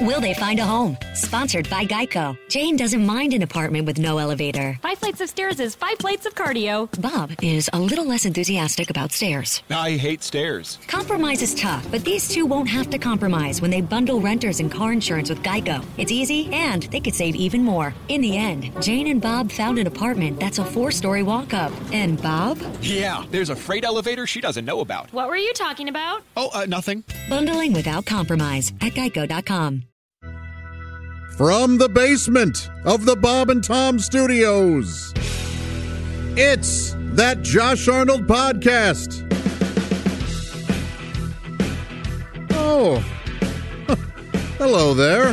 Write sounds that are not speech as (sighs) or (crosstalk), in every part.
Will they find a home? Sponsored by Geico. Jane doesn't mind an apartment with no elevator. Five flights of stairs is five flights of cardio. Bob is a little less enthusiastic about stairs. I hate stairs. Compromise is tough, but these two won't have to compromise when they bundle renters and car insurance with Geico. It's easy, and they could save even more. In the end, Jane and Bob found an apartment that's a four story walk up. And Bob? Yeah, there's a freight elevator she doesn't know about. What were you talking about? Oh, uh, nothing. Bundling without compromise at geico.com. From the basement of the Bob and Tom Studios, it's that Josh Arnold podcast. Oh, (laughs) hello there.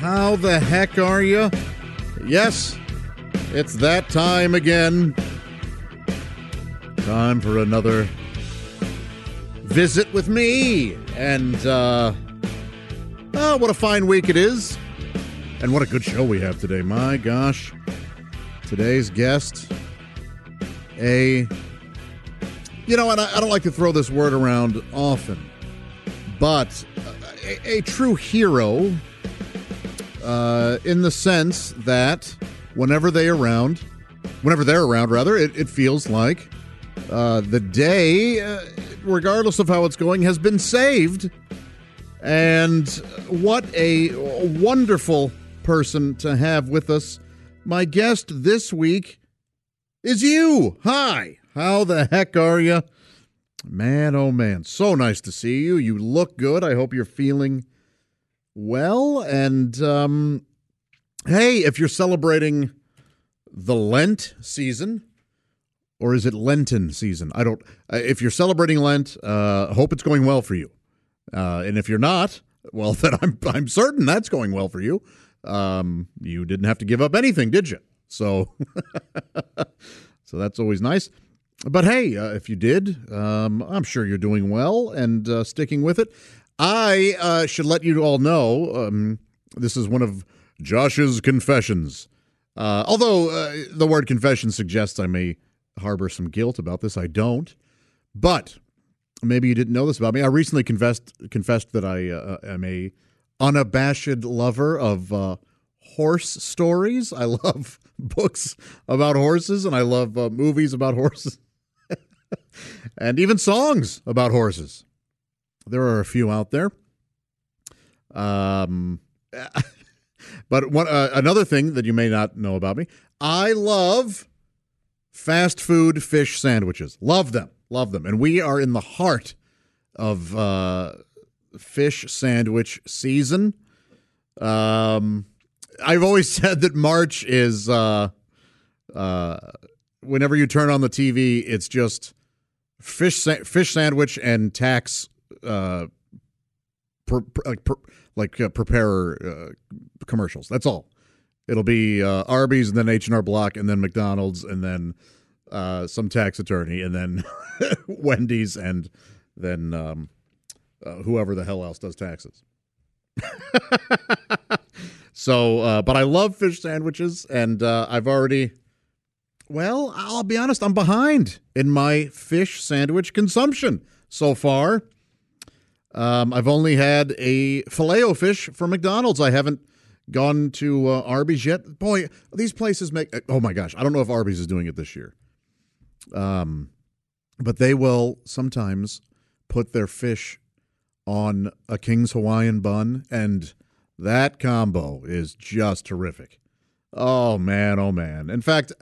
How the heck are you? Yes, it's that time again. Time for another visit with me. And, uh, oh, what a fine week it is. And what a good show we have today. My gosh. Today's guest, a. You know, and I, I don't like to throw this word around often, but a, a true hero uh, in the sense that whenever they around, whenever they're around, rather, it, it feels like uh, the day, uh, regardless of how it's going, has been saved. And what a wonderful person to have with us. My guest this week is you. Hi. How the heck are you? Man, oh man. So nice to see you. You look good. I hope you're feeling well. And um, hey, if you're celebrating the Lent season, or is it Lenten season? I don't. uh, If you're celebrating Lent, uh, hope it's going well for you. Uh, and if you're not, well, (laughs) then I'm I'm certain that's going well for you. Um, you didn't have to give up anything, did you? So, (laughs) so that's always nice. But hey, uh, if you did, um, I'm sure you're doing well and uh, sticking with it. I uh, should let you all know um, this is one of Josh's confessions. Uh, although uh, the word confession suggests I may harbor some guilt about this, I don't. But maybe you didn't know this about me. I recently confessed confessed that I uh, am a unabashed lover of uh, horse stories. I love (laughs) books about horses, and I love uh, movies about horses, (laughs) and even songs about horses. There are a few out there. Um, (laughs) but one uh, another thing that you may not know about me, I love fast food fish sandwiches. Love them, love them, and we are in the heart of uh, fish sandwich season. Um, I've always (laughs) said that March is uh, uh, whenever you turn on the TV, it's just fish sa- fish sandwich and tax uh, per, per- like per, like uh, preparer uh, commercials. That's all. It'll be uh, Arby's and then H and R Block and then McDonald's and then uh, some tax attorney and then (laughs) Wendy's and then um, uh, whoever the hell else does taxes. (laughs) so, uh, but I love fish sandwiches, and uh, I've already. Well, I'll be honest, I'm behind in my fish sandwich consumption so far. Um, I've only had a filet fish from McDonald's. I haven't gone to uh, Arby's yet. Boy, these places make. Oh my gosh, I don't know if Arby's is doing it this year. Um, but they will sometimes put their fish on a King's Hawaiian bun, and that combo is just terrific. Oh man, oh man. In fact,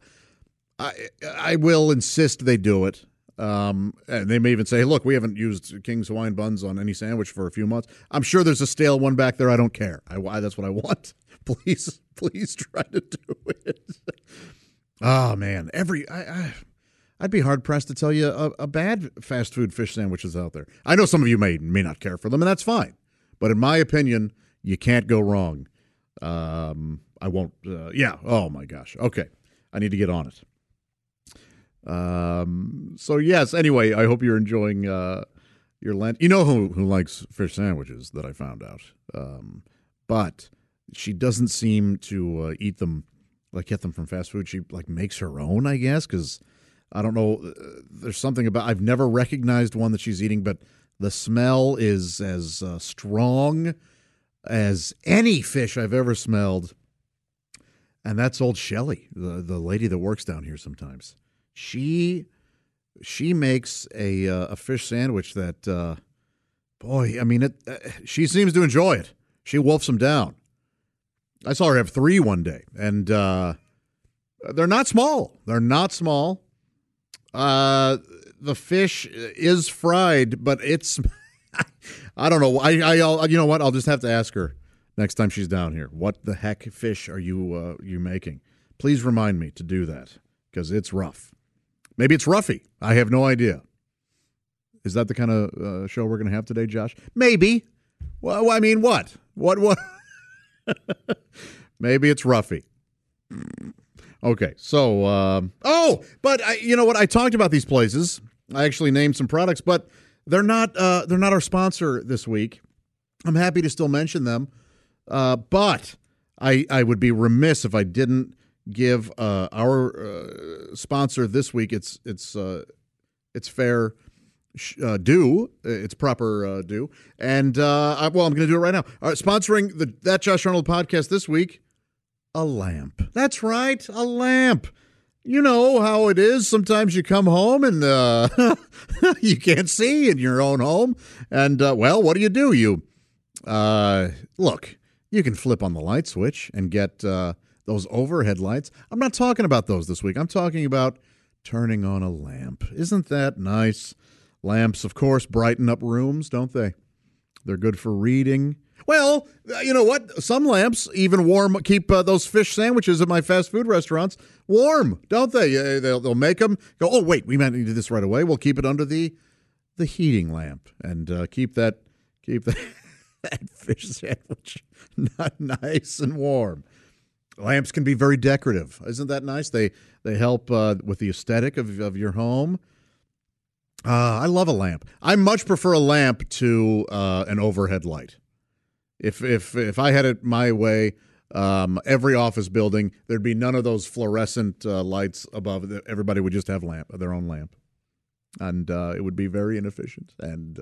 I I will insist they do it. Um, and they may even say, "Look, we haven't used King's Hawaiian buns on any sandwich for a few months. I'm sure there's a stale one back there. I don't care. I, I that's what I want. (laughs) please, please try to do it. oh (laughs) man, every I, I I'd be hard pressed to tell you a, a bad fast food fish sandwich is out there. I know some of you may may not care for them, and that's fine. But in my opinion, you can't go wrong. Um, I won't. Uh, yeah. Oh my gosh. Okay, I need to get on it. Um. So yes. Anyway, I hope you're enjoying uh, your Lent. You know who who likes fish sandwiches that I found out. Um, but she doesn't seem to uh, eat them like get them from fast food. She like makes her own, I guess, because I don't know. uh, There's something about I've never recognized one that she's eating, but the smell is as uh, strong as any fish I've ever smelled. And that's old Shelly, the, the lady that works down here sometimes. She she makes a uh, a fish sandwich that uh, boy, I mean it uh, she seems to enjoy it. She wolfs them down. I saw her have 3 one day and uh, they're not small. They're not small. Uh, the fish is fried, but it's (laughs) I don't know. I I I'll, you know what? I'll just have to ask her next time she's down here. What the heck fish are you uh, you making? Please remind me to do that because it's rough. Maybe it's roughy. I have no idea. Is that the kind of uh, show we're going to have today, Josh? Maybe. Well, I mean, what? What? What? (laughs) Maybe it's roughy. Okay, so um, oh, but I, you know what? I talked about these places. I actually named some products, but they're not uh, they're not our sponsor this week. I'm happy to still mention them, uh, but I I would be remiss if I didn't give uh, our uh, sponsor this week its its uh, its fair uh, due, its proper uh, due. And uh, I, well, I'm going to do it right now. Uh, sponsoring the that Josh Arnold podcast this week, a lamp. That's right, a lamp. You know how it is. Sometimes you come home and uh, (laughs) you can't see in your own home, and uh, well, what do you do? You uh, look. You can flip on the light switch and get uh, those overhead lights. I'm not talking about those this week. I'm talking about turning on a lamp. Isn't that nice? Lamps, of course, brighten up rooms, don't they? They're good for reading. Well, uh, you know what? Some lamps even warm keep uh, those fish sandwiches at my fast food restaurants warm, don't they? Uh, they'll, they'll make them go. Oh, wait, we might need to do this right away. We'll keep it under the the heating lamp and uh, keep that keep that, (laughs) that fish sandwich (laughs) not nice and warm. Lamps can be very decorative, isn't that nice? They they help uh, with the aesthetic of, of your home. Uh, I love a lamp. I much prefer a lamp to uh, an overhead light. If if if I had it my way, um, every office building there'd be none of those fluorescent uh, lights above. Everybody would just have lamp their own lamp, and uh, it would be very inefficient. And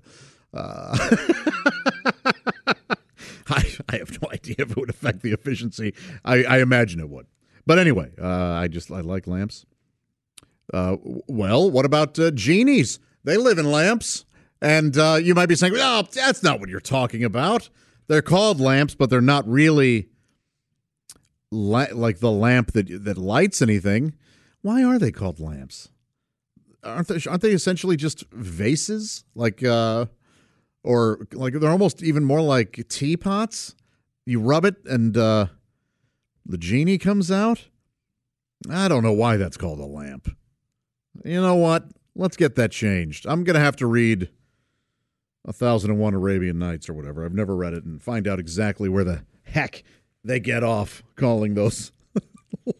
uh, (laughs) I I have no idea if it would affect the efficiency. I, I imagine it would. But anyway, uh, I just I like lamps. Uh, well, what about uh, genies? They live in lamps. And uh, you might be saying, oh, that's not what you're talking about. They're called lamps, but they're not really like the lamp that that lights anything. Why are they called lamps? Aren't they, aren't they essentially just vases? Like, uh, or like they're almost even more like teapots. You rub it and uh, the genie comes out. I don't know why that's called a lamp. You know what? Let's get that changed. I'm going to have to read A Thousand and One Arabian Nights or whatever. I've never read it and find out exactly where the heck they get off calling those (laughs)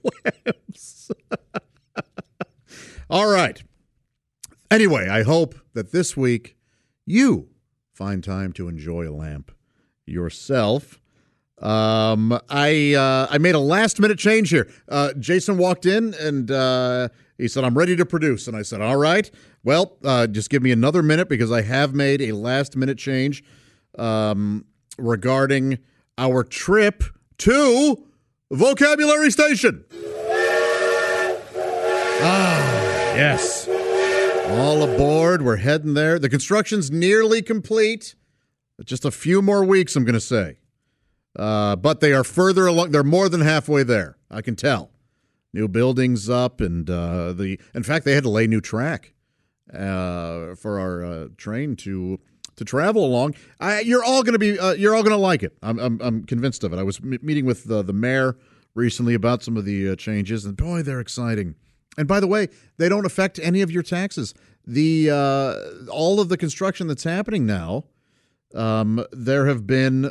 lamps. (laughs) All right. Anyway, I hope that this week you find time to enjoy a lamp yourself. Um, I uh, I made a last minute change here. Uh, Jason walked in and uh, he said, "I'm ready to produce," and I said, "All right. Well, uh, just give me another minute because I have made a last minute change um, regarding our trip to Vocabulary Station." Ah, yes. All aboard. We're heading there. The construction's nearly complete. Just a few more weeks, I'm going to say. Uh, but they are further along. They're more than halfway there. I can tell. New buildings up, and uh, the in fact they had to lay new track uh, for our uh, train to to travel along. I, you're all going to be uh, you're all going to like it. I'm, I'm, I'm convinced of it. I was m- meeting with the mayor recently about some of the uh, changes, and boy, they're exciting. And by the way, they don't affect any of your taxes. The all of the construction that's happening now. Um, there have been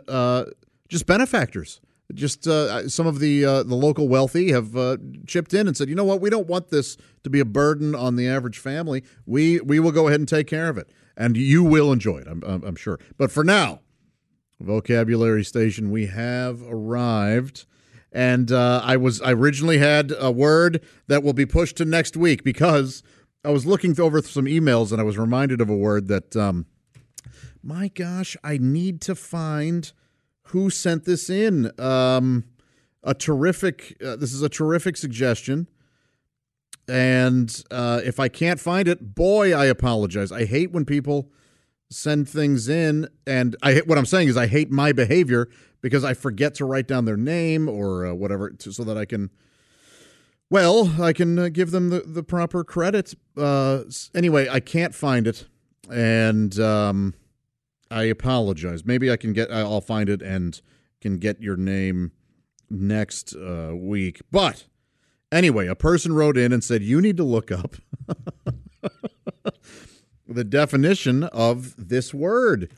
just benefactors. Just uh, some of the uh, the local wealthy have uh, chipped in and said, you know what, we don't want this to be a burden on the average family. We we will go ahead and take care of it, and you will enjoy it. I'm I'm, I'm sure. But for now, vocabulary station, we have arrived. And uh, I was I originally had a word that will be pushed to next week because I was looking over some emails and I was reminded of a word that, um, my gosh, I need to find who sent this in. Um, a terrific. Uh, this is a terrific suggestion. And uh, if I can't find it, boy, I apologize. I hate when people send things in, and I what I'm saying is I hate my behavior because I forget to write down their name or uh, whatever, to, so that I can. Well, I can uh, give them the, the proper credit. Uh, anyway, I can't find it, and um, I apologize. Maybe I can get. I'll find it and can get your name next uh, week. But anyway, a person wrote in and said you need to look up (laughs) the definition of this word.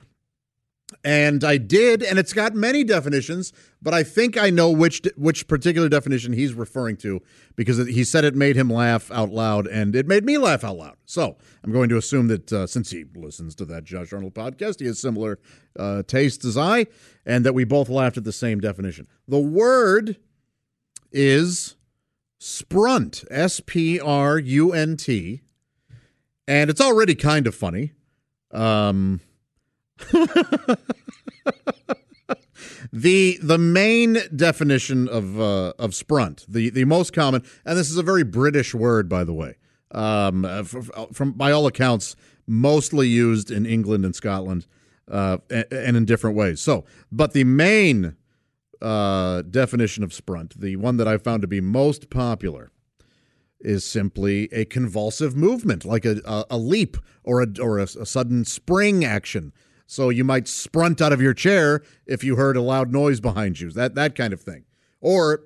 And I did, and it's got many definitions, but I think I know which which particular definition he's referring to because he said it made him laugh out loud, and it made me laugh out loud. So I'm going to assume that uh, since he listens to that Josh Arnold podcast, he has similar uh, tastes as I, and that we both laughed at the same definition. The word is sprunt, S P R U N T, and it's already kind of funny. Um, (laughs) the the main definition of uh, of sprunt, the the most common, and this is a very British word, by the way, um, uh, from by all accounts, mostly used in England and Scotland, uh, and, and, in different ways. So, but the main uh, definition of sprunt, the one that I found to be most popular, is simply a convulsive movement, like a, a, a leap or a or a, a sudden spring action so you might sprunt out of your chair if you heard a loud noise behind you. That that kind of thing. Or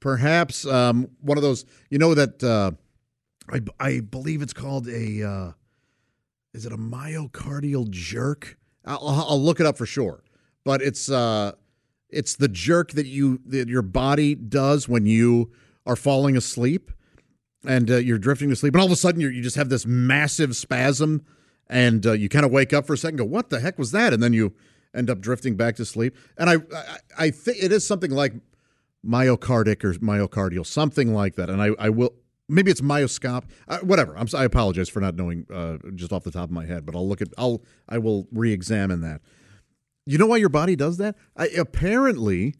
perhaps um, one of those. You know that uh, I I believe it's called a. Uh, is it a myocardial jerk? I'll, I'll look it up for sure. But it's uh, it's the jerk that you that your body does when you are falling asleep and uh, you're drifting to sleep, and all of a sudden you just have this massive spasm and uh, you kind of wake up for a second, go, "What the heck was that?" And then you end up drifting back to sleep. And I, I, I think it is something like myocardic or myocardial, something like that. And I, I will maybe it's myoscop, uh, whatever. I'm I apologize for not knowing uh, just off the top of my head, but I'll look at I'll I will re-examine that. You know why your body does that? I, apparently,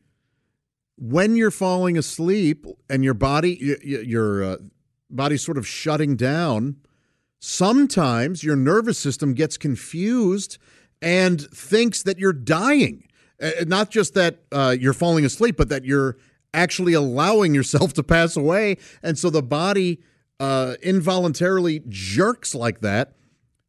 when you're falling asleep and your body your, your uh, body's sort of shutting down sometimes your nervous system gets confused and thinks that you're dying. Uh, not just that uh, you're falling asleep, but that you're actually allowing yourself to pass away. And so the body uh, involuntarily jerks like that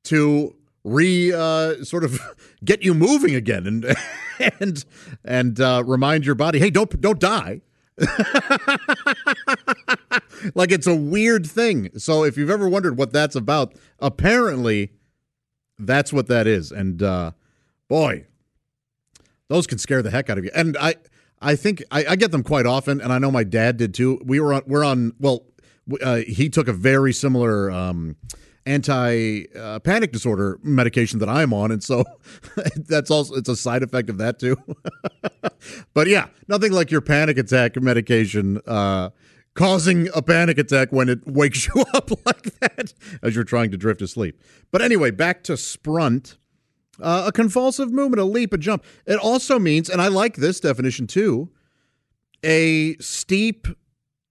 to re uh, sort of (laughs) get you moving again and (laughs) and and uh, remind your body, hey, don't don't die. (laughs) like it's a weird thing. So if you've ever wondered what that's about, apparently that's what that is. And uh, boy, those can scare the heck out of you. And I, I think I, I get them quite often, and I know my dad did too. We were on, we're on. Well, uh, he took a very similar. Um, anti uh, panic disorder medication that I'm on, and so (laughs) that's also it's a side effect of that too. (laughs) but yeah, nothing like your panic attack medication uh, causing a panic attack when it wakes (laughs) you up like that as you're trying to drift asleep. But anyway, back to sprunt. Uh, a convulsive movement, a leap, a jump. It also means, and I like this definition too, a steep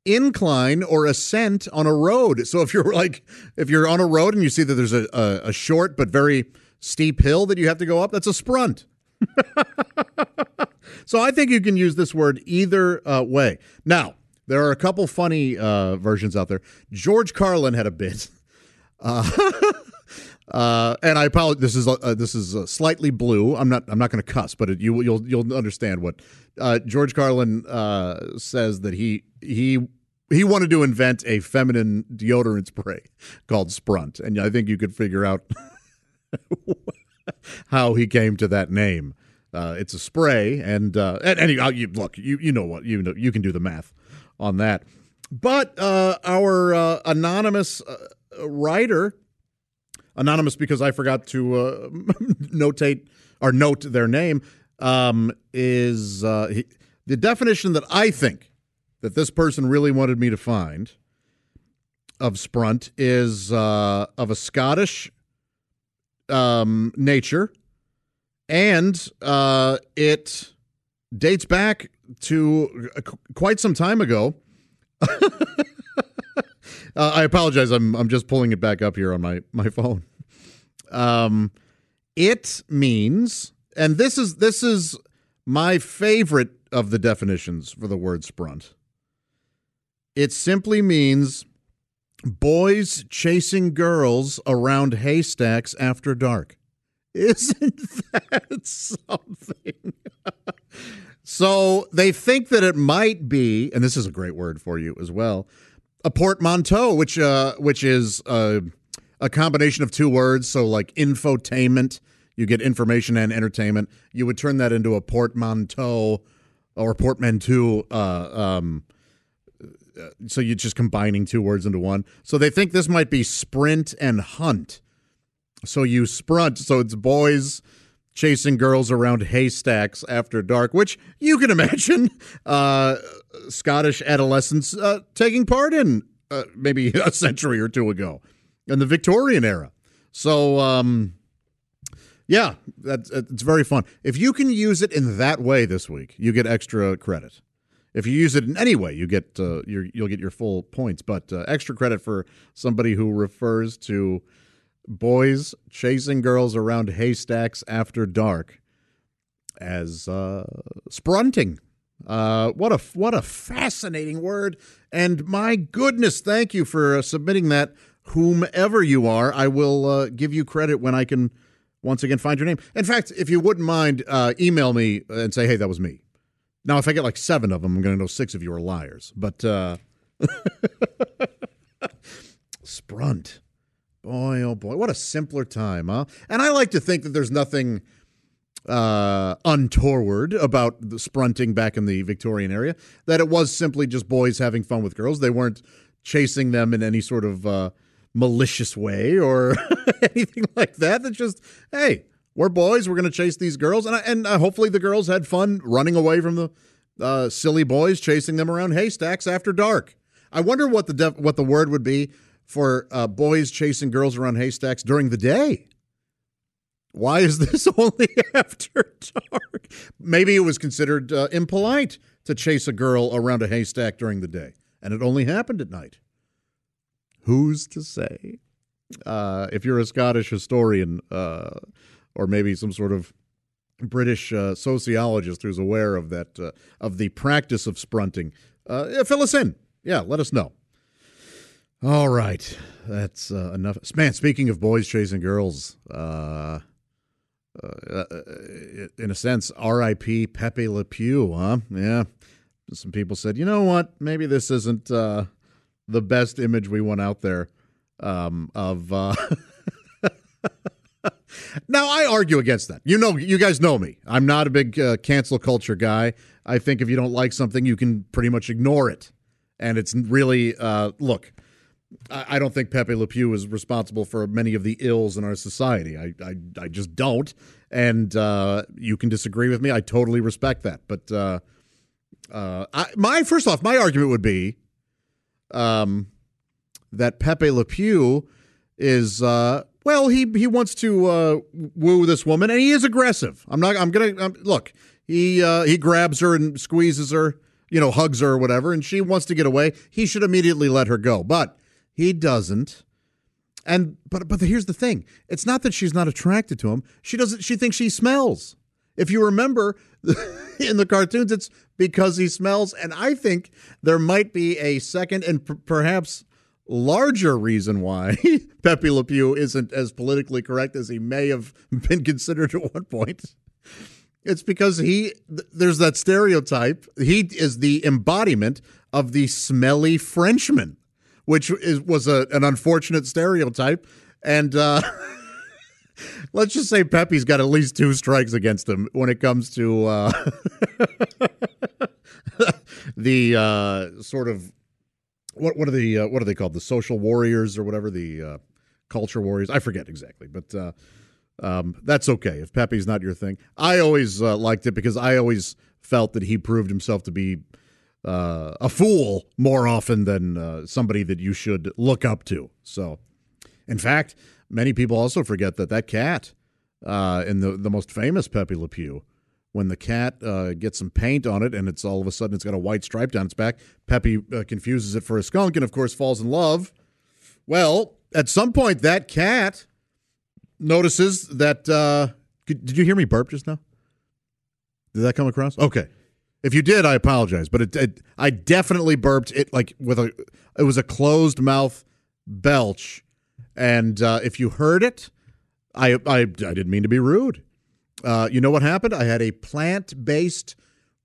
incline or ascent on a road. So if you're like if you're on a road and you see that there's a, a, a short but very steep hill that you have to go up, that's a sprunt. (laughs) so I think you can use this word either uh, way. Now there are a couple funny uh, versions out there. George Carlin had a bit. Uh, (laughs) uh, and I apologize. This is uh, this is uh, slightly blue. I'm not I'm not going to cuss, but it, you you'll you'll understand what uh, George Carlin uh, says that he he he wanted to invent a feminine deodorant spray called Sprunt, and I think you could figure out (laughs) how he came to that name. Uh, it's a spray, and uh, and, uh, you, look, you you know what you know you can do the math on that. But uh, our uh, anonymous writer, anonymous because I forgot to (laughs) notate or note their name, um, is he, the definition that I think that this person really wanted me to find of Sprunt is uh, of a Scottish um, nature, and uh, it dates back to uh, quite some time ago. (laughs) uh, I apologize. I'm I'm just pulling it back up here on my my phone. Um, it means, and this is this is my favorite of the definitions for the word sprunt. It simply means boys chasing girls around haystacks after dark. Isn't (laughs) that something? so they think that it might be, and this is a great word for you as well, a portmanteau, which uh, which is uh, a combination of two words. So like infotainment, you get information and entertainment. You would turn that into a portmanteau or portmanteau. Uh, um, so you're just combining two words into one. So they think this might be sprint and hunt. So you sprunt. So it's boys chasing girls around haystacks after dark, which you can (laughs) imagine uh, Scottish adolescents uh, taking part in uh, maybe (laughs) a century or two ago in the Victorian era. So, um, yeah, that's it's very fun. If you can use it in that way this week, you get extra credit. If you use it in any way, you get uh, you will get your full points. But uh, extra credit for somebody who refers to boys chasing girls around haystacks after dark as uh, sprunting. Uh, what a what a fascinating word! And my goodness, thank you for uh, submitting that. Whomever you are, I will uh, give you credit when I can once again find your name. In fact, if you wouldn't mind, uh, email me and say, "Hey, that was me." Now, if I get like seven of them, I'm going to know six of you are liars. But uh, (laughs) Sprunt, boy, oh boy, what a simpler time, huh? And I like to think that there's nothing uh, untoward about the sprunting back in the Victorian area. That it was simply just boys having fun with girls. They weren't chasing them in any sort of uh, malicious way or (laughs) anything like that. That's just hey we're boys. We're going to chase these girls, and and uh, hopefully the girls had fun running away from the uh, silly boys chasing them around haystacks after dark. I wonder what the def- what the word would be for uh, boys chasing girls around haystacks during the day. Why is this (laughs) only after dark? Maybe it was considered uh, impolite to chase a girl around a haystack during the day, and it only happened at night. Who's to say? Uh, if you're a Scottish historian, uh, or maybe some sort of British uh, sociologist who's aware of that uh, of the practice of sprunting. Uh, fill us in. Yeah, let us know. All right, that's uh, enough. Man, speaking of boys chasing girls, uh, in a sense, R.I.P. Pepe Le Pew, huh? Yeah, some people said, you know what? Maybe this isn't the best image we want out there um, of. (laughs) now I argue against that. You know, you guys know me. I'm not a big uh, cancel culture guy. I think if you don't like something, you can pretty much ignore it, and it's really uh, look. I, I don't think Pepe Le Pew is responsible for many of the ills in our society. I I, I just don't, and uh, you can disagree with me. I totally respect that. But uh, uh, I, my first off, my argument would be um, that Pepe Le Pew is uh, well, he he wants to uh, woo this woman, and he is aggressive. I'm not. I'm gonna um, look. He uh, he grabs her and squeezes her, you know, hugs her or whatever, and she wants to get away. He should immediately let her go, but he doesn't. And but but here's the thing: it's not that she's not attracted to him. She doesn't. She thinks he smells. If you remember (laughs) in the cartoons, it's because he smells. And I think there might be a second and perhaps larger reason why (laughs) Pepe Le Pew isn't as politically correct as he may have (laughs) been considered at one point. It's because he there's that stereotype. He is the embodiment of the smelly Frenchman, which is was a, an unfortunate stereotype. And uh, (laughs) let's just say Pepe's got at least two strikes against him when it comes to uh, the uh, sort of what what are the uh, what are they called? The social warriors or whatever the uh, culture warriors. I forget exactly, but uh, um, that's okay if Pepe's not your thing. I always uh, liked it because I always felt that he proved himself to be uh, a fool more often than uh, somebody that you should look up to. So, in fact, many people also forget that that cat in the the most famous Pepe Le Pew when the cat uh, gets some paint on it and it's all of a sudden it's got a white stripe down its back. Peppy uh, confuses it for a skunk and, of course, falls in love. Well, at some point, that cat notices that. Uh, did you hear me burp just now? Did that come across? Okay. If you did, I apologize, but it, it, I definitely burped it like with a it was a closed mouth belch, and uh, if you heard it, I, I I didn't mean to be rude. Uh, you know what happened? I had a plant based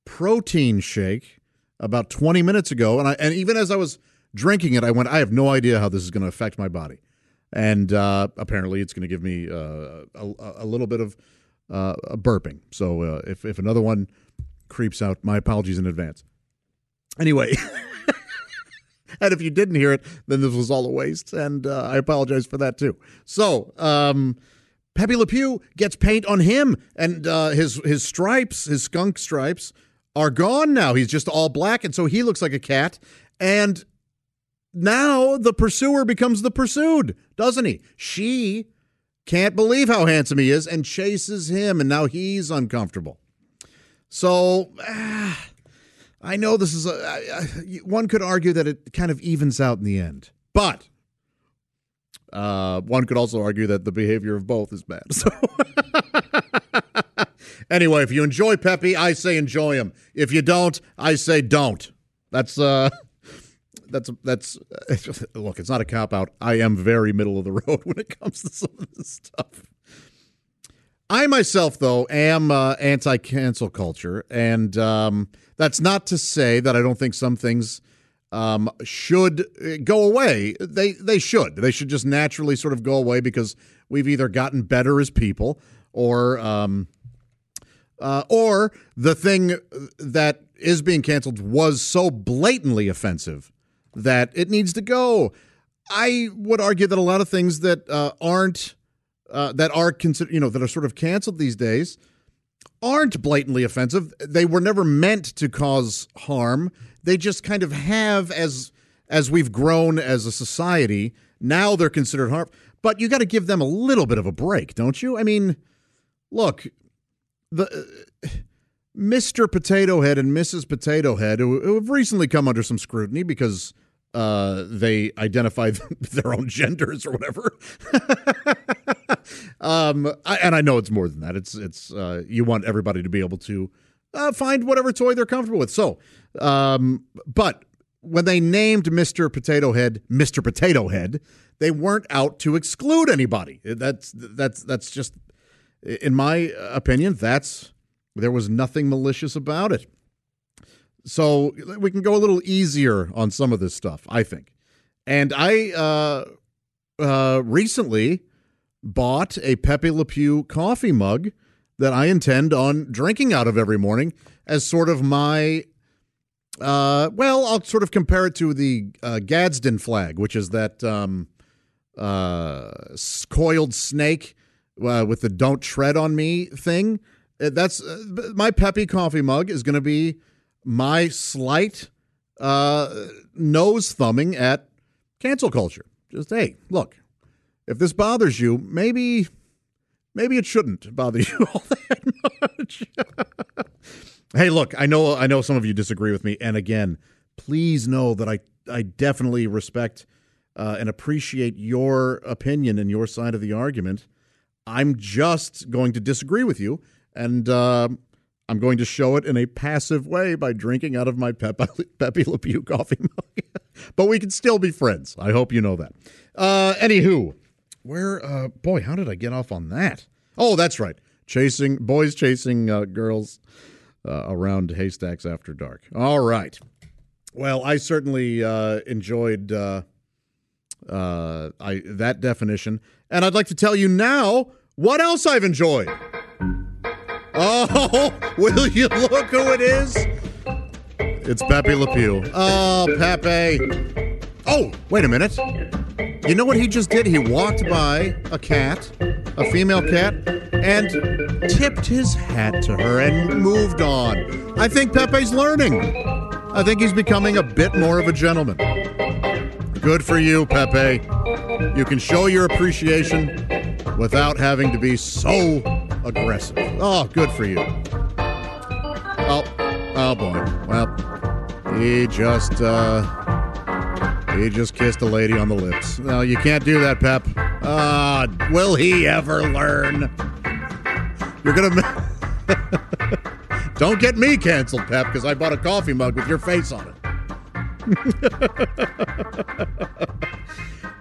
protein shake about 20 minutes ago, and I and even as I was drinking it, I went, I have no idea how this is going to affect my body, and uh, apparently it's going to give me uh, a, a, little bit of uh, burping. So uh, if if another one creeps out, my apologies in advance. Anyway. (laughs) and if you didn't hear it, then this was all a waste, and uh, I apologize for that too. So, um, Pepe Le Pew gets paint on him, and uh, his his stripes, his skunk stripes, are gone now. He's just all black, and so he looks like a cat. And now the pursuer becomes the pursued, doesn't he? She can't believe how handsome he is and chases him, and now he's uncomfortable. So. Ah, I know this is a. I, I, one could argue that it kind of evens out in the end, but uh, one could also argue that the behavior of both is bad. (laughs) So, anyway, if you enjoy Pepe, I say enjoy him. If you don't, I say don't. That's uh, that's that's (laughs) look. It's not a cop out. I am very middle of the (laughs) road when it comes to some of this stuff. I myself, though, am uh, anti-cancel culture, and um, that's not to say that I don't think some things um, should uh, go away. They they should. They should just naturally sort of go away because we've either gotten better as people or um, uh, or the thing that is being canceled was so blatantly offensive that it needs to go. I would argue that a lot of things that uh, aren't uh, that are considered, you know, that are sort of canceled these days aren't blatantly offensive. They were never meant to cause harm they just kind of have as as we've grown as a society. Now they're considered harm, but you got to give them a little bit of a break, don't you? I mean, look, the uh, Mr. Potato Head and Mrs. Potato Head, who, who have recently come under some scrutiny because uh, they identify (laughs) their own genders or whatever. (laughs) um, I, and I know it's more than that. It's it's uh, you want everybody to be able to uh, find whatever toy they're comfortable with. So, um, but when they named Mr. Potato Head Mr. Potato Head, they weren't out to exclude anybody. That's that's that's just, in my opinion, that's there was nothing malicious about it. So we can go a little easier on some of this stuff, I think. And I uh, uh, recently bought a Pepe Le Pew coffee mug that I intend on drinking out of every morning as sort of my uh, well, I'll sort of compare it to the uh, Gadsden flag, which is that um, uh, coiled snake uh, with the "Don't tread on me" thing. Uh, that's uh, my Peppy coffee mug is going to be my slight uh, nose thumbing at cancel culture. Just hey, look, if this bothers you, maybe maybe it shouldn't bother you (laughs) all that much. (laughs) hey, look, I know I know some of you disagree with me, and again, please know that I I definitely respect uh, and appreciate your opinion and your side of the argument. I'm just going to disagree with you, and uh, I'm going to show it in a passive way by drinking out of my Pepe, (laughs) Le Pew coffee mug. but we can still be friends. I hope you know that. Uh, anywho, where, uh, boy, how did I get off on that? Oh, that's right. Chasing, boys chasing uh, girls uh, around haystacks after dark. All right. Well, I certainly uh, enjoyed uh, uh, I, that definition. And I'd like to tell you now what else I've enjoyed. Oh, (laughs) will you look who it is? It's Pepe Le Pew. Oh, Pepe. Oh, wait a minute. You know what he just did? He walked by a cat, a female cat, and tipped his hat to her and moved on. I think Pepe's learning. I think he's becoming a bit more of a gentleman. Good for you, Pepe. You can show your appreciation without having to be so aggressive. Oh, good for you. Oh oh boy. Well, he just uh he just kissed a lady on the lips. No, you can't do that, Pep. Ah, will he ever learn? You're gonna. (laughs) Don't get me canceled, Pep, because I bought a coffee mug with your face on it. (laughs)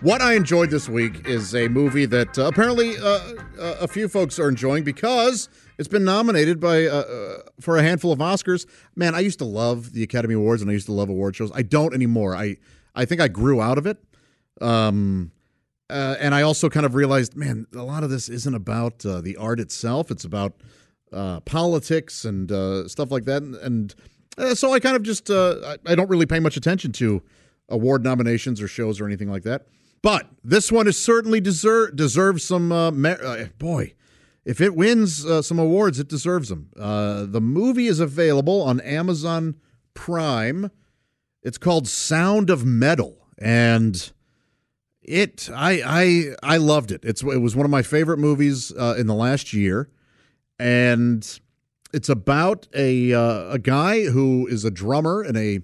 what I enjoyed this week is a movie that uh, apparently uh, a few folks are enjoying because it's been nominated by uh, uh, for a handful of Oscars. Man, I used to love the Academy Awards and I used to love award shows. I don't anymore. I I think I grew out of it. Um, uh, and I also kind of realized, man, a lot of this isn't about uh, the art itself. It's about uh, politics and uh, stuff like that. And, and uh, so I kind of just uh, I, I, don't really pay much attention to award nominations or shows or anything like that. But this one is certainly deserve deserves some mer- boy. If it wins some awards, it deserves them. the movie is available on Amazon Prime. It's called Sound of Metal, and it I I I loved it. It's it was one of my favorite movies uh, in the last year, and it's about a uh, a guy who is a drummer in a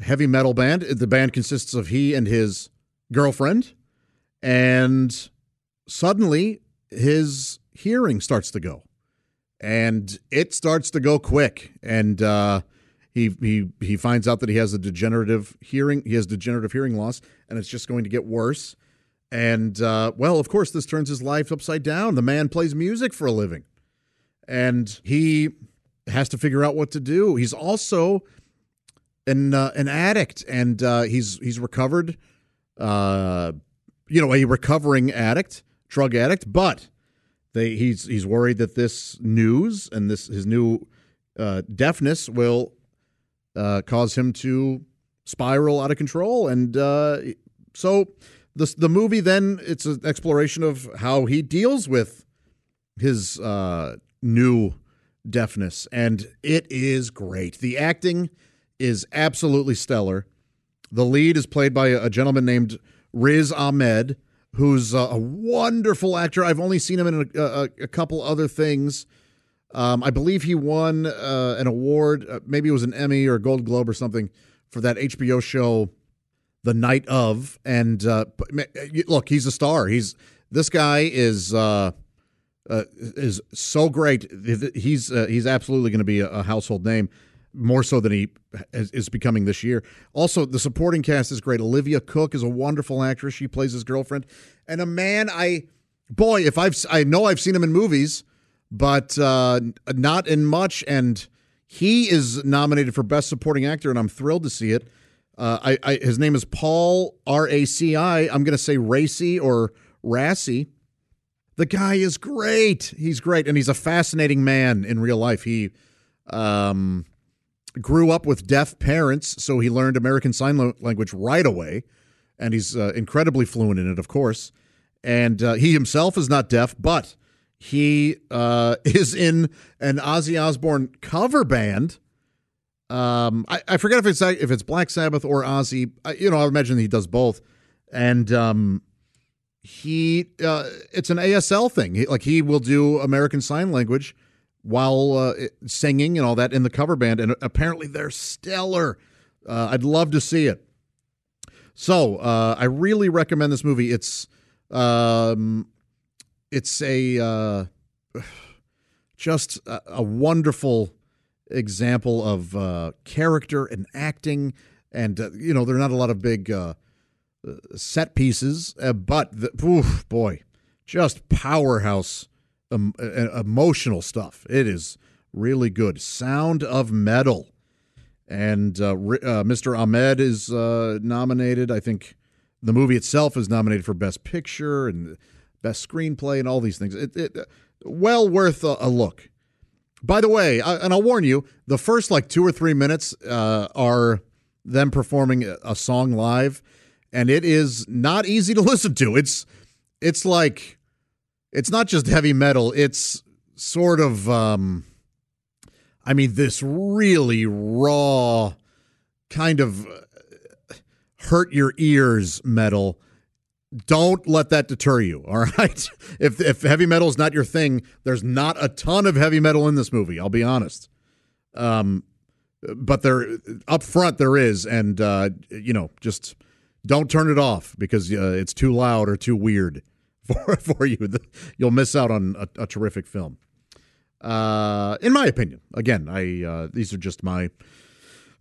heavy metal band. The band consists of he and his girlfriend, and suddenly his hearing starts to go, and it starts to go quick, and uh, he he he finds out that he has a degenerative hearing. He has degenerative hearing loss, and it's just going to get worse. And uh, well, of course, this turns his life upside down. The man plays music for a living, and he has to figure out what to do. He's also an uh, an addict, and uh, he's he's recovered. Uh, you know, a recovering addict, drug addict, but they he's he's worried that this news and this his new uh, deafness will uh, cause him to spiral out of control. And uh, so the the movie then it's an exploration of how he deals with his uh, new deafness, and it is great. The acting is absolutely stellar. The lead is played by a gentleman named Riz Ahmed, who's a wonderful actor. I've only seen him in a, a, a couple other things. Um, I believe he won uh, an award, uh, maybe it was an Emmy or a Gold Globe or something, for that HBO show, The Night of. And uh, look, he's a star. He's this guy is uh, uh, is so great. He's uh, he's absolutely going to be a, household name, more so than he is becoming this year. Also, the supporting cast is great. Olivia Cooke is a wonderful actress. She plays his girlfriend, and a man I boy, if I've I know I've seen him in movies but uh, not in much. And he is nominated for Best Supporting Actor, and I'm thrilled to see it. Uh, I, I, his name is Paul R A C I. I'm going to say Racy or Rassy. The guy is great. He's great, and he's a fascinating man in real life. He um, grew up with deaf parents, so he learned American Sign Language right away, and he's uh, incredibly fluent in it, of course. And uh, he himself is not deaf, but he uh, (laughs) is in an Ozzy Osbourne cover band. Um, I, I, forget if it's if it's Black Sabbath or Ozzy. I, you know, I imagine he does both. And um, he, uh, it's an ASL thing. He, like he will do American Sign Language while uh, singing and all that in the cover band. And apparently they're stellar. Uh, I'd love to see it. So uh, I really recommend this movie. It's um, it's a uh, just a, a, wonderful example of uh, character and acting, and uh, you know there are not a lot of big uh, set pieces, uh, but the, oof, boy, just powerhouse um, emotional stuff. It is really good. Sound of Metal, and uh, Mr. Ahmed is nominated. I think the movie itself is nominated for Best Picture and best screenplay, and all these things. It, it well worth a, a, look. By the way, I, and I'll warn you, the first like two or three minutes uh, are them performing a song live, and it is not easy to (laughs) listen to. It's it's like it's not just heavy metal. It's sort of um, I mean, this really raw kind of uh, hurt your ears metal don't let that deter you. All (laughs) right. If if heavy metal is not your thing, there's not a ton of heavy metal in this movie. I'll be honest. Um, but there up front there is, and uh, you know, just don't turn it off because uh, it's too loud or too weird (laughs) for for you. You'll miss out on a, a terrific film. Uh, in my opinion, again, I uh, these are just my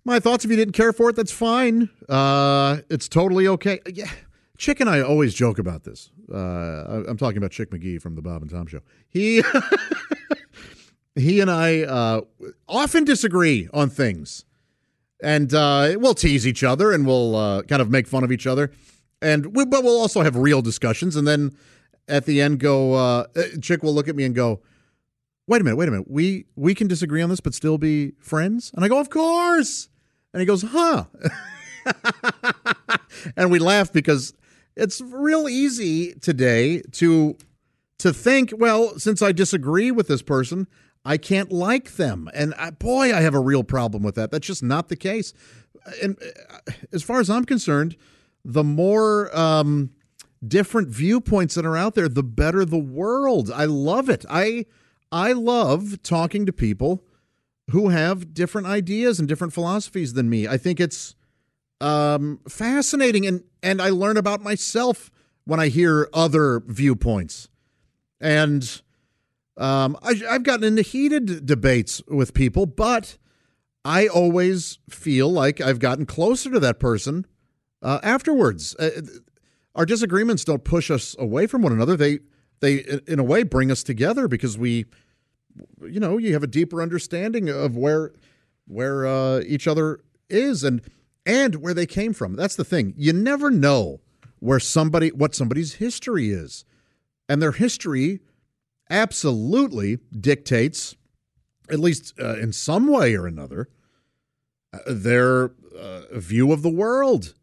my thoughts. If you didn't care for it, that's fine. Uh, it's totally okay. Yeah, Chick and I always joke about this. Uh, I'm talking about Chick McGee from the Bob and Tom Show. He (laughs) he and I uh, often disagree on things, and uh, we'll tease each other and we'll uh, kind of make fun of each other, and we, but we'll also have real discussions. And then at the end, go uh, Chick will look at me and go, "Wait a minute, wait a minute. We we can disagree on this, but still be friends." And I go, "Of course." And he goes, "Huh." (laughs) and we laugh because it's real easy today to to think, well, since I disagree with this person, I can't like them. And I, boy, I have a real problem with that. That's just not the case. And uh, as far as I'm concerned, the more um, different viewpoints that are out there, the better the world. I love it. I I love talking to people who have different ideas and different philosophies than me. I think it's um, fascinating, and and I learn about myself when I hear other viewpoints, and um, I, I've gotten into heated debates with people, but I always feel like I've gotten closer to that person uh, afterwards. Uh, our disagreements don't push us away from one another; they they in a way bring us together because we, you know, you have a deeper understanding of where where uh, each other is, and and where they came from. That's the thing. You never know where somebody what somebody's history is. And their history absolutely dictates at least uh, in some way or another uh, their uh, view of the world.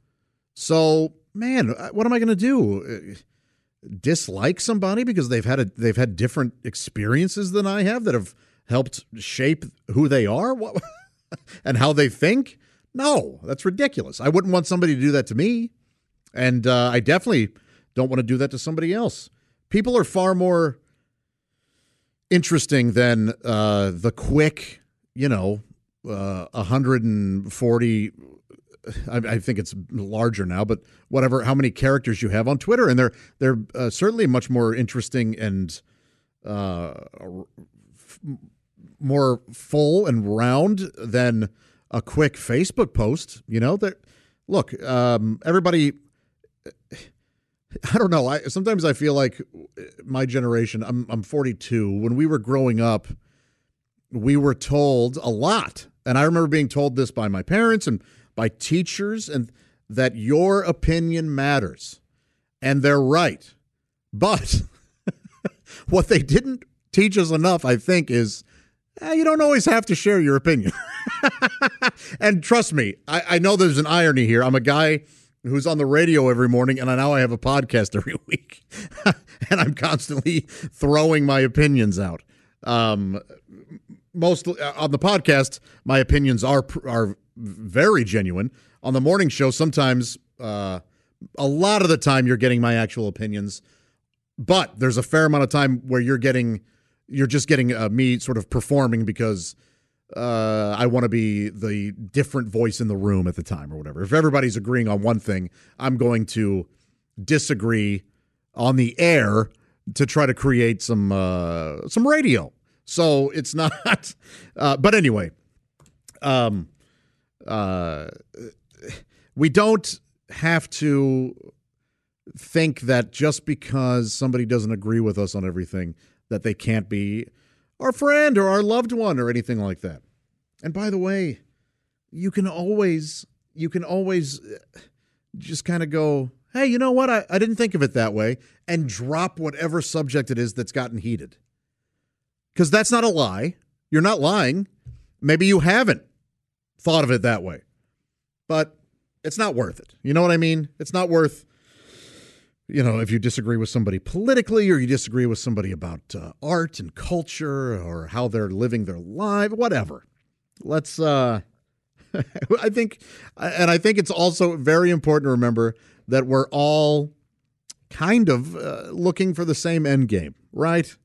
So, man, uh, what am I going to do? Uh, dislike somebody because they've had a they've had different experiences than I have that have helped shape who they are (laughs) and how they think? No, that's ridiculous. I wouldn't want somebody to do that to me. And uh, I definitely don't want to do that to somebody else. People are far more interesting than uh, the quick, you know, uh, 140. I, I, think it's larger now, but whatever. How many characters you have on Twitter, and they're they're uh, certainly much more interesting and uh, f- more full and round than a quick Facebook post. You know that. Look, um, everybody. I don't know. I sometimes I feel like my generation. I'm I'm 42. When we were growing up, we were told a lot, and I remember being told this by my parents and by teachers, and that your opinion matters, and they're right. But (laughs) what they didn't teach us enough, I think, is eh, you don't always have to share your opinion. (laughs) and trust me, I, I know there's an irony here. I'm a guy who's on the radio every morning, and I now I have a podcast (laughs) every week, and I'm constantly throwing my opinions out. Um, mostly uh, on the podcast, my opinions are are very genuine. On the morning show, sometimes uh, a lot of the time you're getting my actual opinions, but there's a fair amount of time where you're getting you're just getting uh, me sort of performing because uh, I want to be the different voice in the room at the time or whatever. If everybody's agreeing on one thing, I'm going to disagree on the air to try to create some uh, some radio. So it's (laughs) not. Uh, but anyway, um, uh, we don't have to think that just because somebody doesn't agree with us on everything that they can't be our friend or our loved one or anything like that. And by the way, you can always you can always uh, just kind of go, hey, you know what? I, I didn't think of it that way, and drop whatever subject it is that's gotten heated. Because that's not a lie. You're not lying. Maybe you haven't thought of it that way. But it's not worth it. You know what I mean? It's not worth you know, if you disagree with somebody politically or you disagree with somebody about uh, art and culture or how they're living their life, whatever. Let's, uh, (laughs) I think, and I think it's also very important to remember that we're all kind of uh, looking for the same end game, right?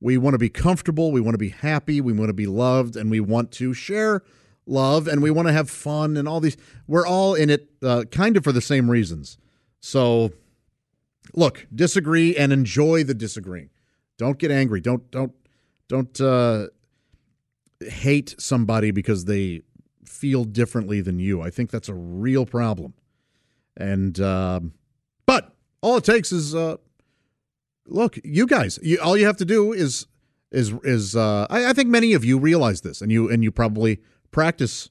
We want to be comfortable, we want to be happy, we want to be loved, and we want to share love and we want to have fun and all these. We're all in it uh, kind of for the same reasons. So, look, disagree and enjoy the disagreeing. Don't get angry. Don't don't don't uh, hate somebody because they feel differently than you. I think that's a real problem. And um, but all it takes is uh, look, you guys. You, all you have to do is is is uh, I, I, think many of you realize this, and you and you probably practice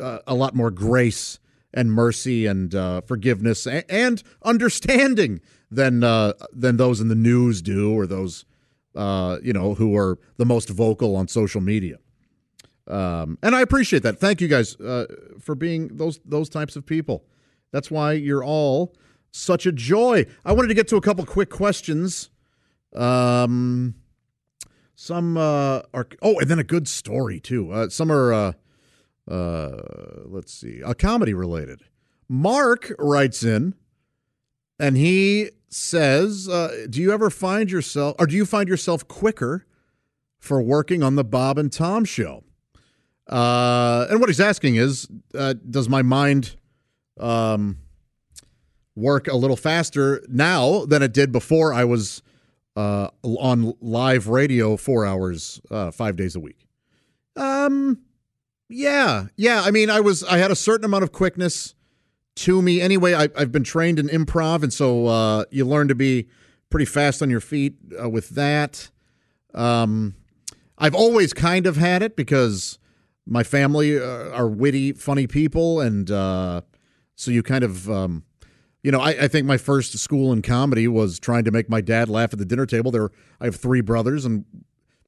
uh, a lot more grace and mercy and uh, forgiveness and, and, understanding than uh, than those in the news do, or those uh, you know who are the most vocal on social media. Um, and I appreciate that. Thank you guys uh, for being those those types of people. That's why you're all such a joy. I wanted to get to a couple quick questions. Um, some uh, are oh, and then a good story too. Uh, some are uh, let's see, a comedy related. Mark writes in, and he says, uh, "Do you ever find yourself, or do you find yourself quicker for working on the Bob and Tom show?" Uh, and what he's asking is, uh, does my mind um, work a little faster now than it did before I was uh, on live radio four hours, uh, five days a week? Um, yeah, yeah. I mean, I was I had a certain amount of quickness to me. Anyway, I, have been trained in improv, and so uh, you learn to be pretty fast on your feet uh, with that. Um, I've always kind of had it because my family uh, are witty, funny people, and uh, so you kind of, um, you know, I, I, think my first school in comedy was trying to make my dad laugh at the dinner table. There, I have three brothers, and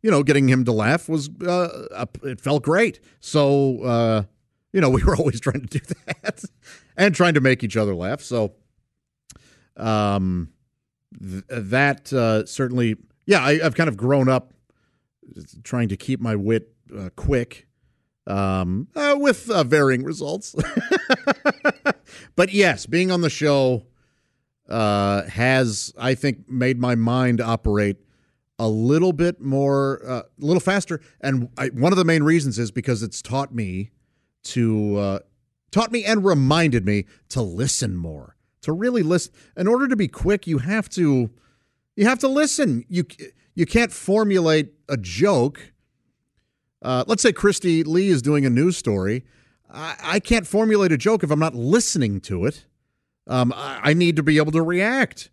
you know, getting him to laugh was uh, it felt great. So, uh, you know, (laughs) we were always trying to do that and trying to make each other laugh. So, um, th- that uh, certainly, yeah, I, have kind of grown up trying to keep my wit uh, quick um, uh, with uh, varying results. (laughs) but yes, being on the show uh, has, I think, made my mind operate a little bit more, uh, a little faster. And I, one of the main reasons is because it's taught me to, uh, taught me and reminded me to listen more, to really listen. In order to be quick, you have to, you have to listen. You, you can't formulate a joke uh, let's say Kristi Lee is doing a news story. I, I, can't formulate a joke if I'm not listening to it. Um, I, I, need to be able to react.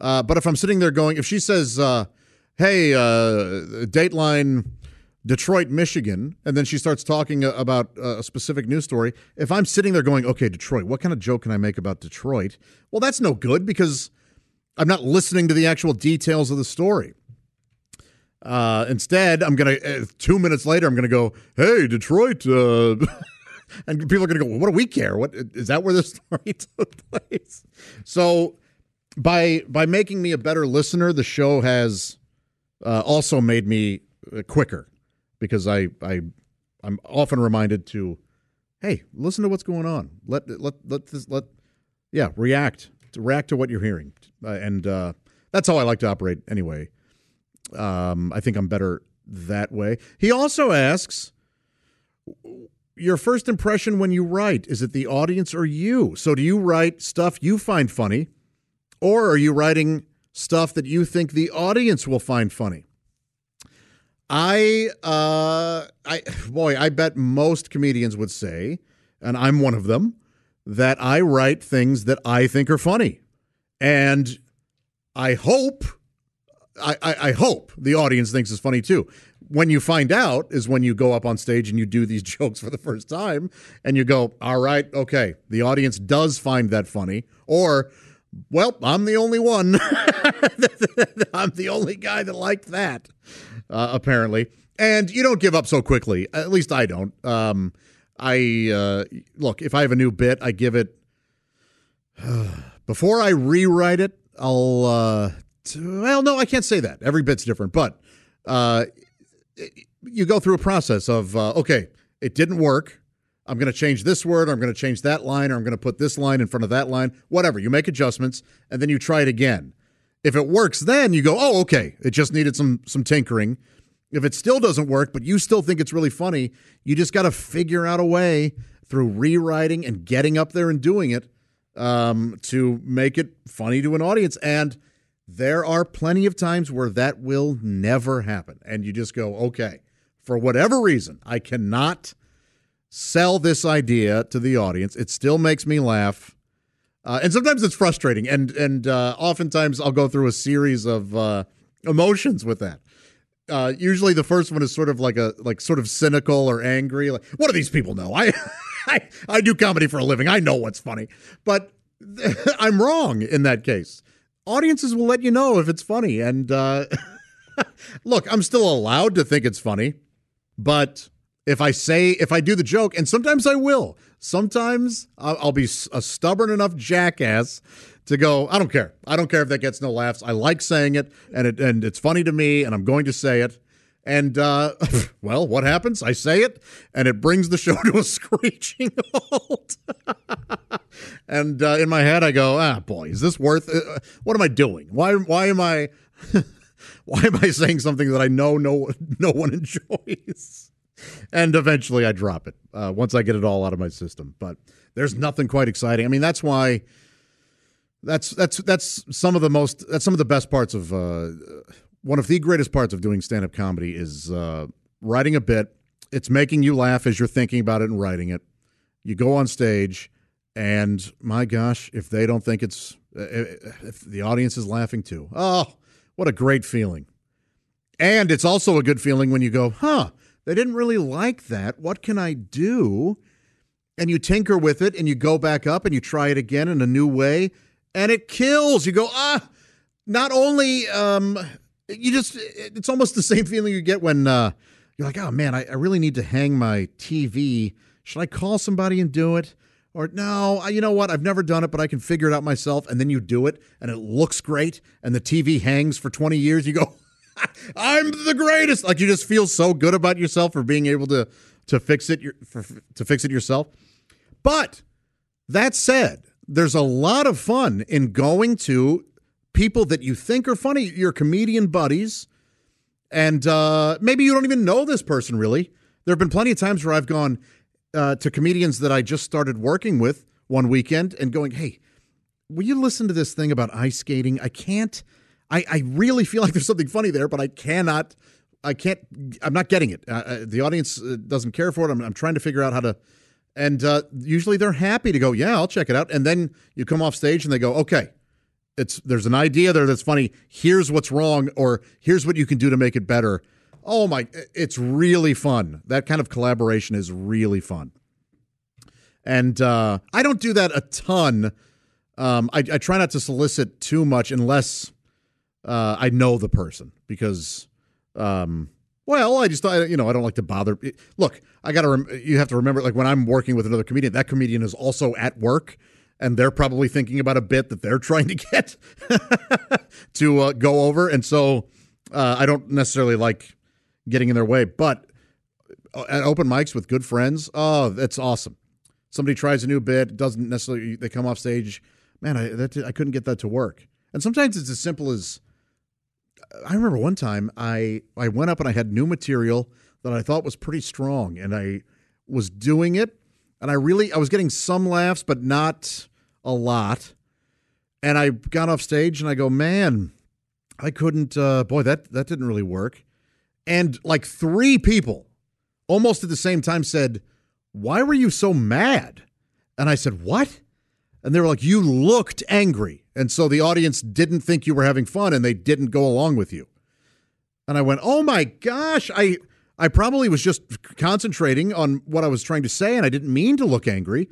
Uh, but if I'm sitting there going, if she says, uh, "Hey, uh, Dateline." Detroit, Michigan, and then she starts talking about a specific news story. If I'm sitting there going, okay, Detroit, what kind of joke can I make about Detroit? Well, that's no good because I'm not listening to the actual details of the story. Uh, instead, I'm gonna uh, two minutes later, I'm gonna go, "Hey, Detroit," uh, (laughs) and people are gonna go, well, "What do we care? What is that? Where the (laughs) story took place?" So, by by making me a better listener, the show has uh, also made me uh, quicker because I I I'm often reminded to, "Hey, listen to what's going on. Let let let this let yeah react to react to what you're hearing," uh, and that's how I like to operate anyway. Um, I think I'm better that way. He also asks your first impression when you write is it the audience or you? So do you write stuff you find funny or are you writing stuff that you think the audience will find funny? I uh I boy, I bet most comedians would say and I'm one of them that I write things that I think are funny. And I hope I, I, hope the audience thinks it's funny too. When you find out is when you go up on stage and you do these (laughs) jokes for the first time and you go, all right, okay, the audience does find that funny. Or, well, I'm the only one. (laughs) I'm the only guy that liked that, uh, apparently. And you don't give up so quickly. At least I don't. Um, I uh, look, if I have a new bit, I give it. (sighs) before I rewrite it, I'll uh, well, no, I can't say that. Every bit's different, but uh, you go through a process of uh, okay, it didn't work. I'm going to change this word, or I'm going to change that line, or I'm going to put this line in front of that line. Whatever. You make adjustments, and then you try it again. If it works, then you go, oh, okay, it just needed some some tinkering, If it still doesn't work, but you still think it's really funny, you just got to figure out a way through rewriting and getting up there and doing it um, to make it funny to an audience. And there are plenty of times where that will never happen. And you just go, okay, for whatever reason, I cannot sell this idea to the audience. It still makes me laugh. Uh, and sometimes it's frustrating. And, and uh, oftentimes I'll go through a series of uh, emotions with that. Uh, usually the first one is sort of like a like sort of cynical or angry. Like, what do these people know? I, (laughs) I I do comedy for a living. I know what's funny, but (laughs) I'm wrong in that case. Audiences will let you know if it's funny, and uh, (laughs) look, I'm still allowed to think it's funny, but if I say if I do the joke, and sometimes I will, sometimes I'll, be a stubborn enough jackass to go, I don't care. I don't care if that gets no laughs. I like saying it and it and it's funny to me and I'm going to say it. And uh, (laughs) well, what happens? I say it and it brings the show (laughs) to a screeching (laughs) halt. and uh, in my head I go, ah boy, is this worth it? Uh, what am I doing? Why why am I why am I saying something that I know no no one enjoys? And eventually I drop it uh, once I get it all out of my system. But there's nothing quite exciting. I mean, that's why that's that's that's some of the most that's some of the best parts of uh, one of the greatest parts of doing stand up comedy is uh, writing a bit. It's making you laugh as you're thinking about it and writing it. You go on stage, and my gosh, if they don't think it's uh, if the audience is laughing too, oh, what a great feeling! And it's also a good feeling when you go, huh? They didn't really like that. What can I do? And you tinker with it, and you go back up and you try it again in a new way and it kills. You go, ah, not only, um, you just, it's almost the (laughs) same feeling you get when uh, you're like, oh man, I, I really need to hang my TV. Should I call somebody and do it? Or no, you know what? I've never done it, but I can figure it out myself. And then you do it, and it looks great, and the TV hangs for 20 years. You go, (laughs) I'm the greatest. Like you just feel so good about yourself for being able to to fix it, for, to fix it yourself. But that said, there's a lot of fun in going to people that you think are funny, your comedian buddies, and uh, maybe you don't even know this person really. There have been plenty of times where I've gone uh, to comedians that I just started working with one weekend and going, "Hey, will you listen to this thing about ice skating? I can't. I, I really feel like there's something funny there, but I cannot. I can't. I'm not getting it. Uh, uh the audience uh, doesn't care for it. I'm, I'm trying to figure out how to." And uh, usually they're happy to go, yeah, I'll check it out. And then you come off stage and they go, okay, it's there's an idea there that's funny. Here's what's wrong, or here's what you can do to make it better. Oh my, it's really fun. That kind of collaboration is really fun. And uh, I don't do that a ton. Um, I, I, try not to solicit too much unless uh, I know the person because um, well, I just thought, you know I don't like to bother. Look, I got to. Rem- you have to remember, like when I'm working with another comedian, that comedian is also at work, and they're probably thinking about a bit that they're (laughs) trying to get (laughs) to uh, go over, and so uh, I don't necessarily like getting in their way. But uh, at open mics with good friends, oh, that's awesome. Somebody tries a new bit, doesn't necessarily. They come off stage, man, I that, I couldn't get that to work. And sometimes it's as simple as I remember one time I I went up and I had new material that I thought was pretty strong, and I was doing it, and I really I was getting some laughs, but not a lot. And I got off stage and I go, man, I couldn't. Uh, boy, that that didn't really work. And like three people, almost at the same time, said, "Why were you so mad?" And I said, "What?" And they were like, "You looked angry." And so the audience didn't think you were having fun and they didn't go along with you. And I went, "Oh my gosh, I I probably was just concentrating on what I was trying to say and I didn't mean to look angry."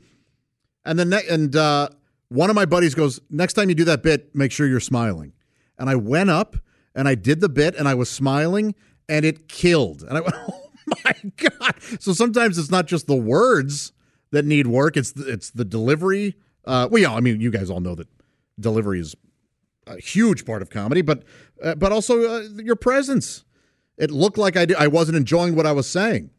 And then ne- and uh, one of my buddies goes, "Next time you do that bit, make sure you're smiling." And I went up and I did the bit and I was smiling and it killed. And I went, (laughs) "Oh my god." So sometimes it's not just the words that need work, it's the, it's the delivery. Uh, well, yeah, I mean, you guys all know that delivery is a huge part of comedy, but uh, but also uh, your presence. It looked like I did, I wasn't enjoying what I was saying,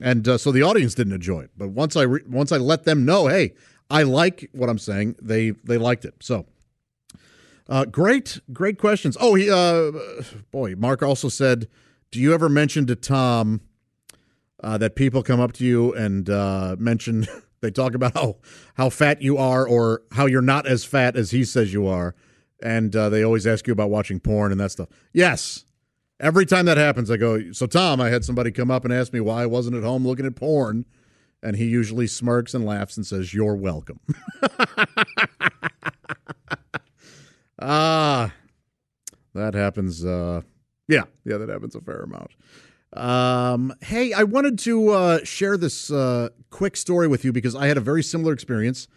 and uh, so the audience didn't enjoy it. But once I re- once I let them know, hey, I like what I'm saying, they they liked it. So. Uh, great, great questions. Oh, he, uh, boy, Mark also said, do you ever mention to Tom uh, that people come up to you and mention they talk about how how fat you are or how you're not as fat as he says you are, and uh, they always ask you about watching porn and that stuff. Yes. Every time that happens, I go, So, Tom, I had somebody come up and ask me why I wasn't at home looking at porn. And he usually smirks and laughs and says, You're welcome. (laughs) Ah, that happens. Uh, yeah, yeah, that happens a fair amount. Um, hey, I wanted to uh, share this uh, quick story with you because I had a very similar experience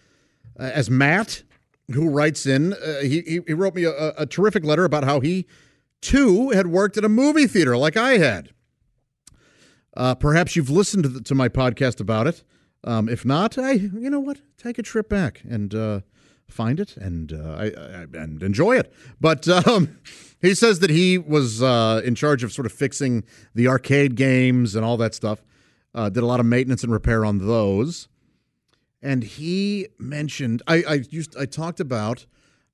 uh, as Matt, who writes in. Uh, he, he wrote me a, a terrific letter about how he too had worked at a movie theater like I had. Uh, perhaps you've listened to, the, to my podcast about it. Um, if not, I, you know what, take a trip back and uh, find it and uh, I, I, and enjoy it. But um, (laughs) he says that he was uh, in charge of sort of fixing the arcade games and all that stuff. Uh, did a lot of maintenance and repair on those. And he mentioned I, I used I talked about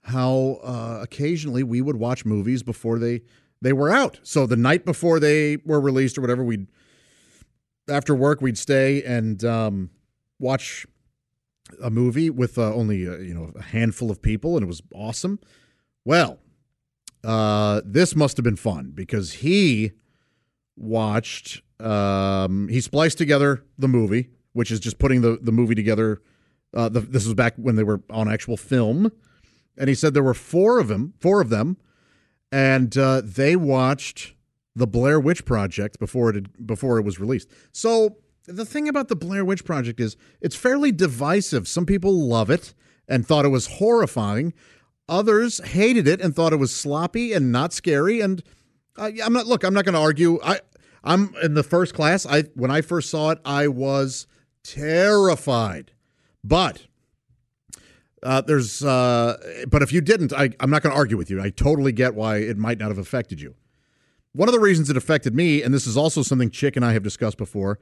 how uh, occasionally we would watch movies before they they were out. So the night before they were released or whatever, we'd after work we'd stay and um, watch a movie with uh, only uh, you know a handful of people, and it was awesome. Well, uh, this must have been fun because he watched. Um, he spliced together the movie, which is just putting the the movie together. Uh, the, this was back when they were on actual film, and he said there were four of them, four of them, and uh, they watched the Blair Witch Project before it had, before it was released. So the thing about the Blair Witch Project is it's fairly divisive. Some people love it and thought it was horrifying. Others hated it and thought it was sloppy and not scary. And uh, I'm not. Look, I'm not going to argue. I I'm in the first class. I when I first saw it, I was terrified. But uh, there's. Uh, but if you didn't, I, I'm not going to argue with you. I totally get why it might not have affected you. One of the reasons it affected me, and this is also something Chick and I have discussed before,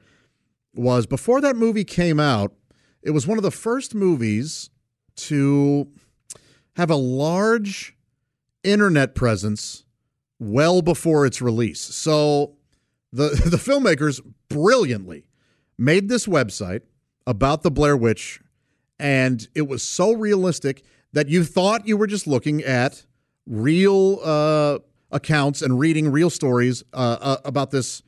was before that movie came out, it was one of the first movies to have a large internet presence well before its release. So the (laughs) the filmmakers brilliantly made this website about the Blair Witch and it was so realistic that you thought you were just looking at real uh, accounts and reading real stories uh, uh, about this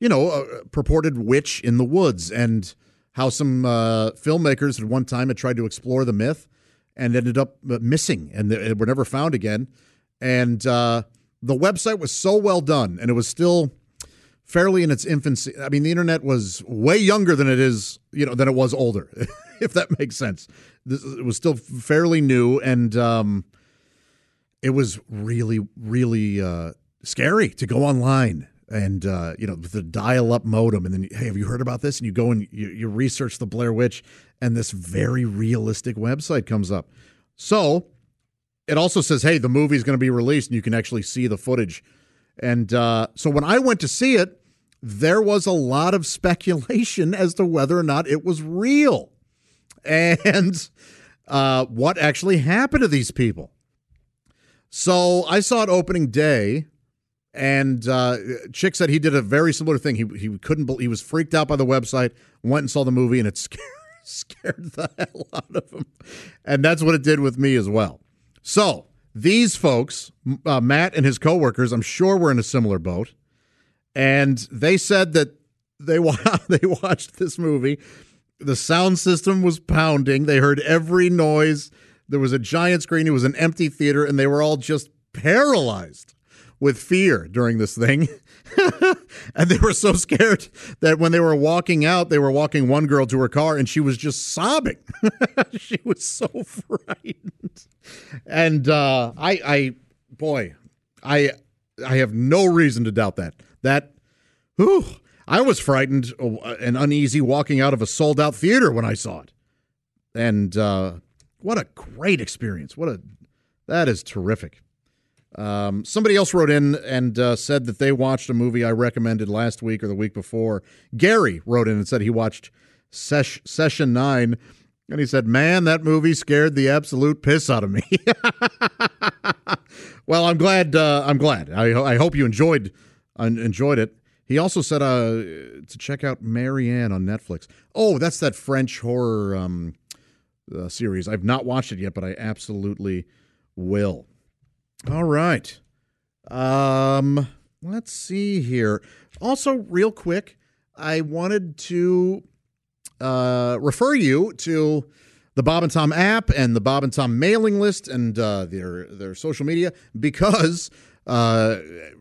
you know, a purported witch in the woods and how some uh, filmmakers at one time had tried to explore the myth and ended up uh, missing and they were never found again. And uh, the website was so well done and it was still fairly in its infancy. I mean, the internet was way younger than it is, you know, than it was older, (laughs) if that makes sense. This, it was still fairly new and um, it was really, really uh, scary to go online and uh, you know the dial-up modem, and then hey, have you heard about this? And you go and you, you research the Blair Witch, and this very realistic website comes up. So it also says, hey, the movie's going to be released, and you can actually see the footage. And uh, so when I went to see it, there was a lot of speculation (laughs) as to whether or not it was real, and uh, what actually happened to these people. So I saw it opening day and uh, Chick said he did a very similar thing. He he couldn't he was freaked out by the website, went and saw the movie, and it (laughs) scared, scared the (laughs) hell out of him. And that's what it did with me as well. So these folks, uh, Matt and his coworkers, I'm sure were in a similar boat, and they said that they (laughs) they watched this movie. The sound system was pounding. They heard every noise. There was a giant screen. It was an empty theater, and they were all just paralyzed with fear during this thing. (laughs) and they were so scared that when they were walking out, they were walking one girl to her car and she was just sobbing. (laughs) she was so frightened. And uh, I, I, boy, I, I have no reason to doubt that. That, whew, I was frightened and uneasy walking out of a sold out theater when I saw it. And uh, what a great experience. What a, that is terrific. Um, somebody else wrote in and uh, said that they watched a movie I recommended last week or the week before. Gary wrote in and said he watched Sesh- Session 9, and he said, Man, that movie scared the absolute piss out of me. (laughs) well, I'm glad. Uh, I'm glad. I, I hope you enjoyed enjoyed it. He also said uh, to check out Marianne on Netflix. Oh, that's that French horror um, uh, series. I've not watched it yet, but I absolutely will. All right. Um, let's see here. Also, real quick, I wanted to uh, refer you to the Bob and Tom app and the Bob and Tom mailing list and uh, their their social media because uh,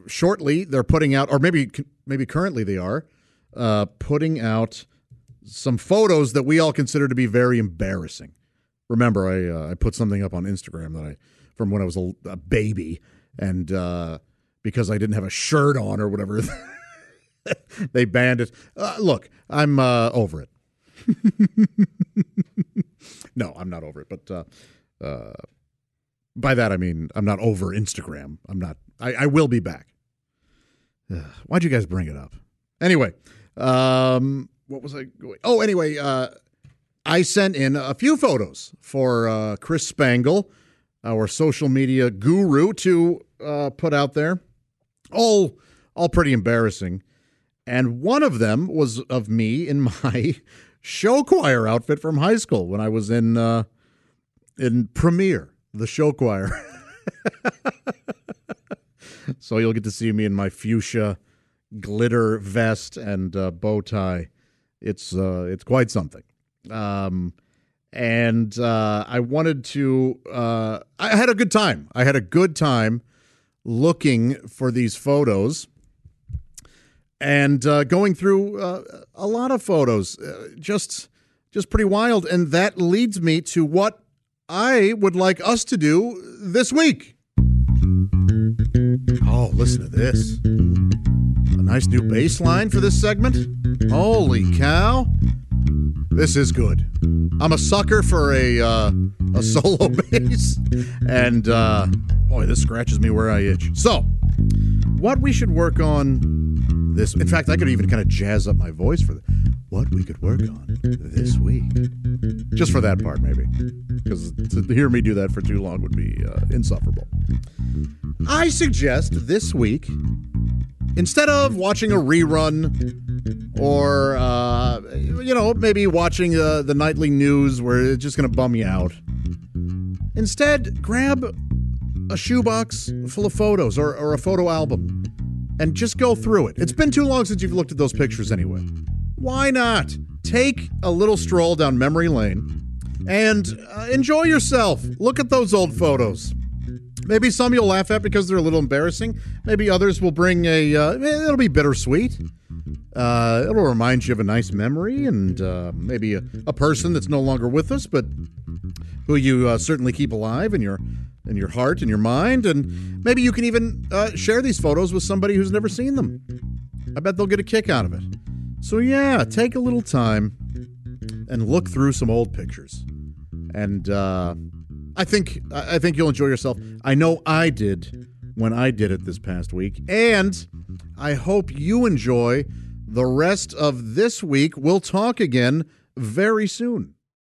shortly they're putting out, or maybe maybe currently they are uh, putting out some photos that we all consider to be very embarrassing. Remember, I uh, I put something up on Instagram that I from when I was a, a baby, and uh, because I didn't have a shirt on or whatever, (laughs) they banned it. Uh, look, I'm uh, over it. (laughs) no, I'm not over it, but uh, uh, by that I mean I'm not over Instagram. I'm not. I, I will be back. (sighs) Why'd you guys bring it up? Anyway, um, what was I going? Oh, anyway, uh, I sent in a few photos for Chris Spangle, our social media guru, to uh, put out there. All, all pretty embarrassing. And one of them was of me in (laughs) my show choir outfit from high school when I was in uh, in Premiere, the show choir. (laughs) so you'll get to see me in my fuchsia glitter vest and uh, bow tie. It's uh, it's quite something. Um, and uh, I wanted to. Uh, I had a good time. I had a good time looking for these photos and uh, going through uh, a lot of photos, uh, just just pretty wild. And that leads me to what I would like us to do this week. Oh, listen to this! A nice new bass line for this segment. Holy cow! This is good. I'm a sucker for a uh, a (laughs) solo bass, and uh, boy, this scratches me where I itch. So, what we should work on this. In fact, I could even kind of jazz up my voice for the, what we could work on this week. Just for that part, maybe, because to hear me do that for too long would be uh, insufferable. I suggest this week, instead of watching a rerun or uh, you know maybe watching uh, the nightly news where it's just going to bum you out, instead grab a shoebox full of photos or, or a photo album and just go through it. It's been too long since you've looked at those pictures anyway. Why not take a little stroll down memory lane and uh, enjoy yourself? Look at those old photos. Maybe some you'll laugh at because they're a little embarrassing. Maybe others will bring a. Uh, it'll be bittersweet. Uh, it'll remind you of a nice memory and uh, maybe a, a, person that's no longer with us, but who you uh, certainly keep alive in your in your heart and your mind. And maybe you can even uh, share these photos with somebody who's never seen them. I bet they'll get a kick out of it. So yeah, take a little time and look through some old pictures. And uh, I think I think you'll enjoy yourself. I know I did when I did it this past week, and I hope you enjoy the rest of this week. We'll talk again very soon.